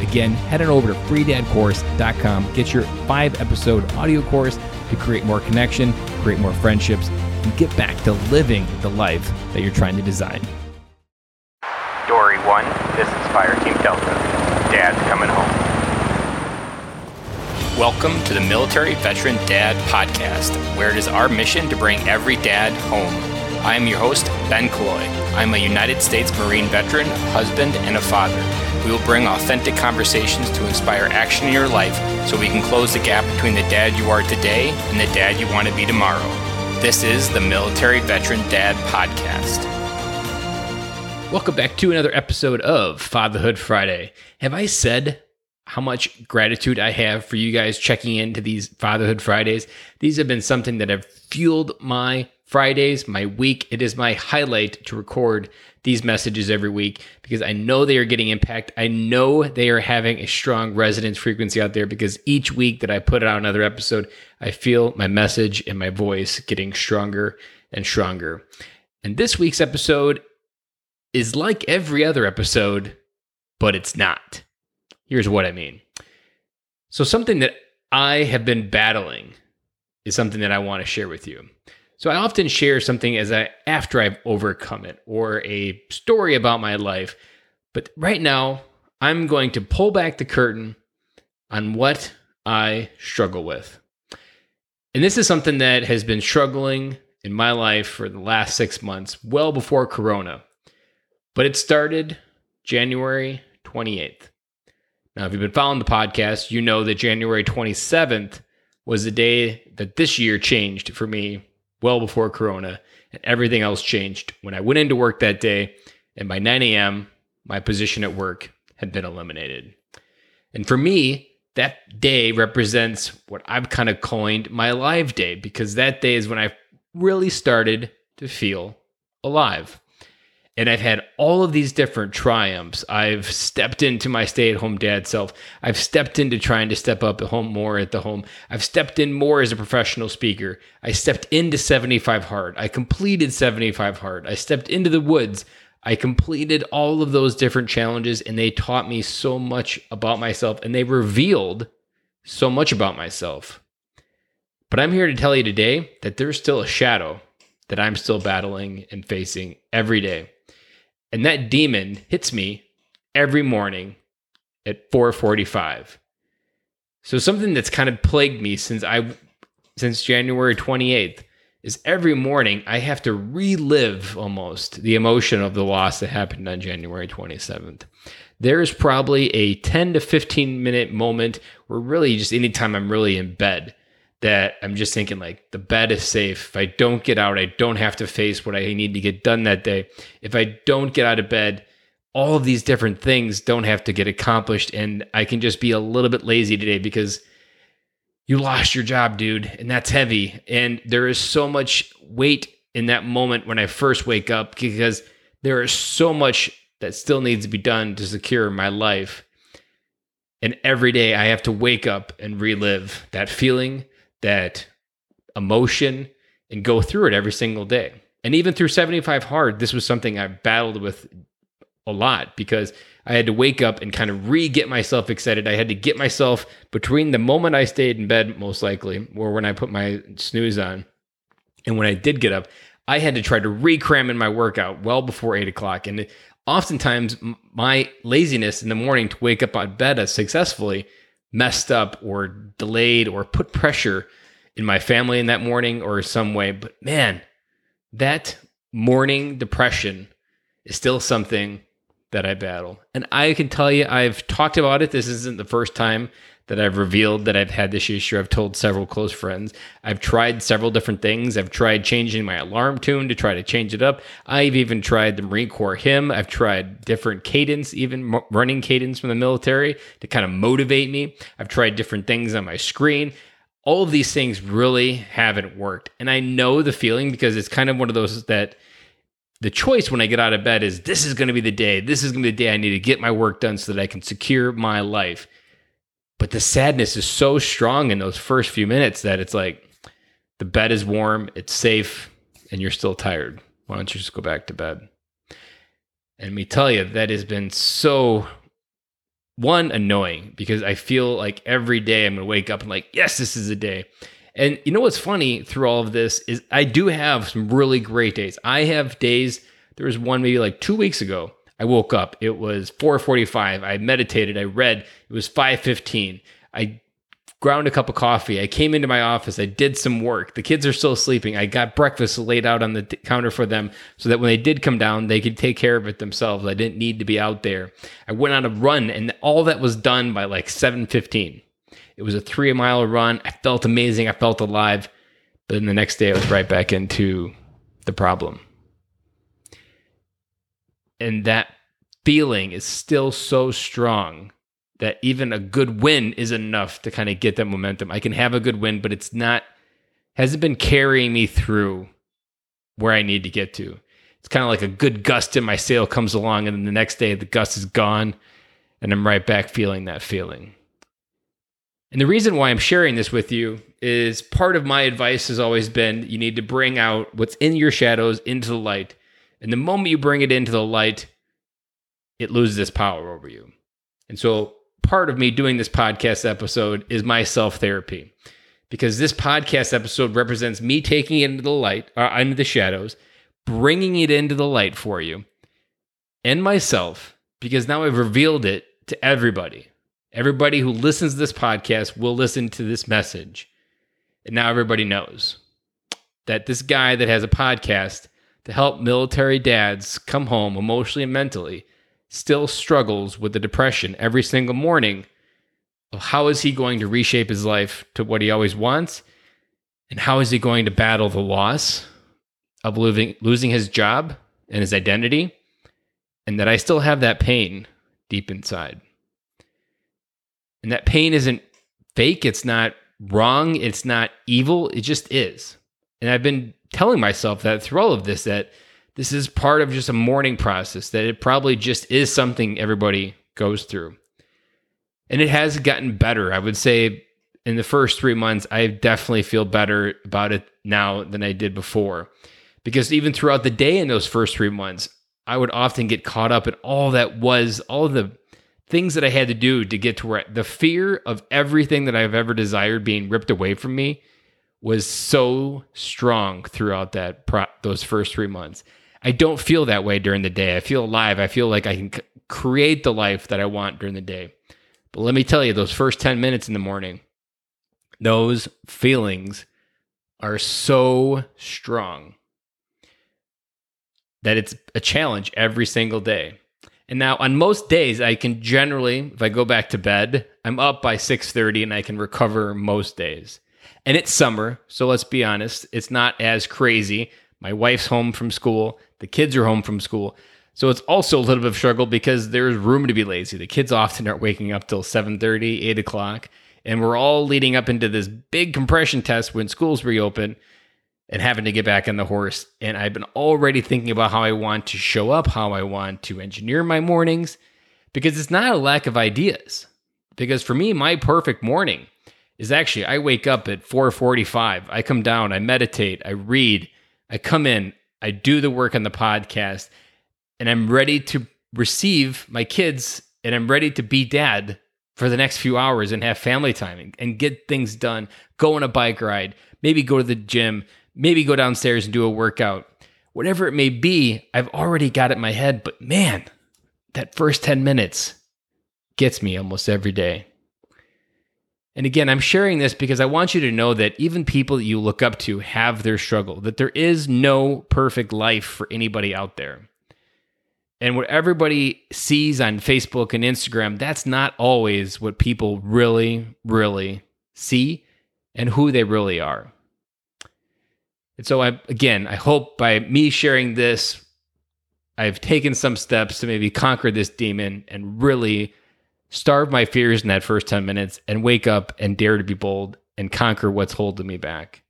Again, head on over to freedadcourse.com, get your five episode audio course to create more connection, create more friendships, and get back to living the life that you're trying to design. Dory 1, this is Fire Team Delta. Dad's coming home. Welcome to the Military Veteran Dad Podcast, where it is our mission to bring every dad home. I am your host, Ben Killoy. I'm a United States Marine veteran, husband, and a father. We will bring authentic conversations to inspire action in your life so we can close the gap between the dad you are today and the dad you want to be tomorrow. This is the Military Veteran Dad Podcast. Welcome back to another episode of Fatherhood Friday. Have I said how much gratitude I have for you guys checking into these Fatherhood Fridays? These have been something that have fueled my Fridays, my week. It is my highlight to record these messages every week because I know they are getting impact. I know they are having a strong resonance frequency out there because each week that I put out another episode, I feel my message and my voice getting stronger and stronger. And this week's episode is like every other episode, but it's not. Here's what I mean. So, something that I have been battling is something that I want to share with you. So I often share something as I after I've overcome it or a story about my life. But right now, I'm going to pull back the curtain on what I struggle with. And this is something that has been struggling in my life for the last 6 months, well before corona. But it started January 28th. Now, if you've been following the podcast, you know that January 27th was the day that this year changed for me well before Corona, and everything else changed when I went into work that day, and by 9 a.m., my position at work had been eliminated. And for me, that day represents what I've kind of coined my live day because that day is when I really started to feel alive. And I've had all of these different triumphs. I've stepped into my stay at home dad self. I've stepped into trying to step up at home more at the home. I've stepped in more as a professional speaker. I stepped into 75 hard. I completed 75 hard. I stepped into the woods. I completed all of those different challenges and they taught me so much about myself and they revealed so much about myself. But I'm here to tell you today that there's still a shadow that I'm still battling and facing every day. And that demon hits me every morning at 4:45. So something that's kind of plagued me since I since January 28th is every morning I have to relive almost the emotion of the loss that happened on January 27th. There is probably a 10 to 15 minute moment where really just anytime I'm really in bed that I'm just thinking like the bed is safe. If I don't get out, I don't have to face what I need to get done that day. If I don't get out of bed, all of these different things don't have to get accomplished and I can just be a little bit lazy today because you lost your job, dude, and that's heavy. And there is so much weight in that moment when I first wake up because there is so much that still needs to be done to secure my life. And every day I have to wake up and relive that feeling, that emotion and go through it every single day. And even through 75 hard, this was something I battled with a lot because I had to wake up and kind of re get myself excited. I had to get myself between the moment I stayed in bed, most likely, or when I put my snooze on, and when I did get up, I had to try to re cram in my workout well before eight o'clock. And oftentimes, my laziness in the morning to wake up on bed as successfully messed up or delayed or put pressure in my family in that morning or some way. But man, that morning depression is still something that I battle. And I can tell you, I've talked about it. This isn't the first time that I've revealed that I've had this issue. I've told several close friends. I've tried several different things. I've tried changing my alarm tune to try to change it up. I've even tried the Marine Corps hymn. I've tried different cadence, even running cadence from the military to kind of motivate me. I've tried different things on my screen. All of these things really haven't worked. And I know the feeling because it's kind of one of those that the choice when I get out of bed is this is going to be the day. This is going to be the day I need to get my work done so that I can secure my life. But the sadness is so strong in those first few minutes that it's like the bed is warm, it's safe, and you're still tired. Why don't you just go back to bed? And let me tell you, that has been so one annoying because I feel like every day I'm gonna wake up and like, yes, this is a day. And you know what's funny through all of this is I do have some really great days. I have days. There was one maybe like two weeks ago I woke up. It was 4:45. I meditated. I read. It was 5:15. I ground a cup of coffee. I came into my office. I did some work. The kids are still sleeping. I got breakfast laid out on the t- counter for them so that when they did come down, they could take care of it themselves. I didn't need to be out there. I went on a run and all that was done by like 7:15. It was a 3-mile run. I felt amazing. I felt alive. But then the next day I was right back into the problem and that feeling is still so strong that even a good win is enough to kind of get that momentum. I can have a good win, but it's not hasn't been carrying me through where I need to get to. It's kind of like a good gust in my sail comes along, and then the next day the gust is gone, and I'm right back feeling that feeling. And the reason why I'm sharing this with you is part of my advice has always been you need to bring out what's in your shadows into the light and the moment you bring it into the light, it loses its power over you. And so part of me doing this podcast episode is my self therapy because this podcast episode represents me taking it into the light, or uh, into the shadows, bringing it into the light for you and myself because now I've revealed it to everybody. Everybody who listens to this podcast will listen to this message. And now everybody knows that this guy that has a podcast to help military dads come home emotionally and mentally still struggles with the depression every single morning Of how is he going to reshape his life to what he always wants? And how is he going to battle the loss of losing, losing his job and his identity? And that i still have that pain deep inside and that pain isn't fake it's not wrong it's not evil it just is. And i've been telling myself that through all of this that this is part of just a mourning process that it probably just is something everybody goes through. And it has gotten better. I would say in the first three months i definitely feel better about it now than i did before. Because even throughout the day in those first three months i would often get caught up in all that was all the things that i had to do to get to where the fear of everything that i've ever desired being ripped away from me was so strong throughout that pro- those first three months. I don't feel that way during the day. I feel alive. I feel like I can c- create the life that I want during the day. But let me tell you, those first 10 minutes in the morning, those feelings are so strong that it's a challenge every single day. And now on most days I can generally if I go back to bed, I'm up by 6:30 and I can recover most days and it's summer, so let's be honest, it's not as crazy. My wife's home from school, the kids are home from school. So it's also a little bit of struggle because there's room to be lazy. The kids often aren't waking up till 7:30, 8 o'clock. And we're all leading up into this big compression test when schools reopen and having to get back on the horse. And I've been already thinking about how I want to show up, how I want to engineer my mornings, because it's not a lack of ideas. Because for me, my perfect morning is actually I wake up at 4:45. I come down, I meditate, I read, I come in, I do the work on the podcast, and I'm ready to receive my kids and I'm ready to be dad for the next few hours and have family time and, and get things done. Go on a bike ride, maybe go to the gym, maybe go downstairs and do a workout. Whatever it may be, I've already got it in my head, but man, that first 10 minutes gets me almost every day. And again, I'm sharing this because I want you to know that even people that you look up to have their struggle, that there is no perfect life for anybody out there. And what everybody sees on Facebook and Instagram, that's not always what people really, really see and who they really are. And so, I, again, I hope by me sharing this, I've taken some steps to maybe conquer this demon and really starve my fears in that first 10 minutes and wake up and dare to be bold and conquer what's holding me back.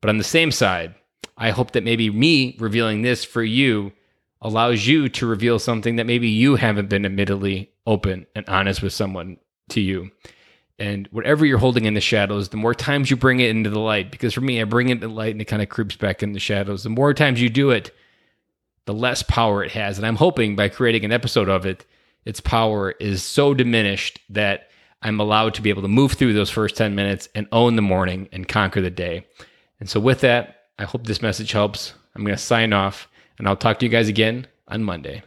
But on the same side, I hope that maybe me revealing this for you allows you to reveal something that maybe you haven't been admittedly open and honest with someone to you. And whatever you're holding in the shadows, the more times you bring it into the light, because for me, I bring it to the light and it kind of creeps back in the shadows. The more times you do it, the less power it has. And I'm hoping by creating an episode of it, its power is so diminished that I'm allowed to be able to move through those first 10 minutes and own the morning and conquer the day. And so, with that, I hope this message helps. I'm going to sign off and I'll talk to you guys again on Monday.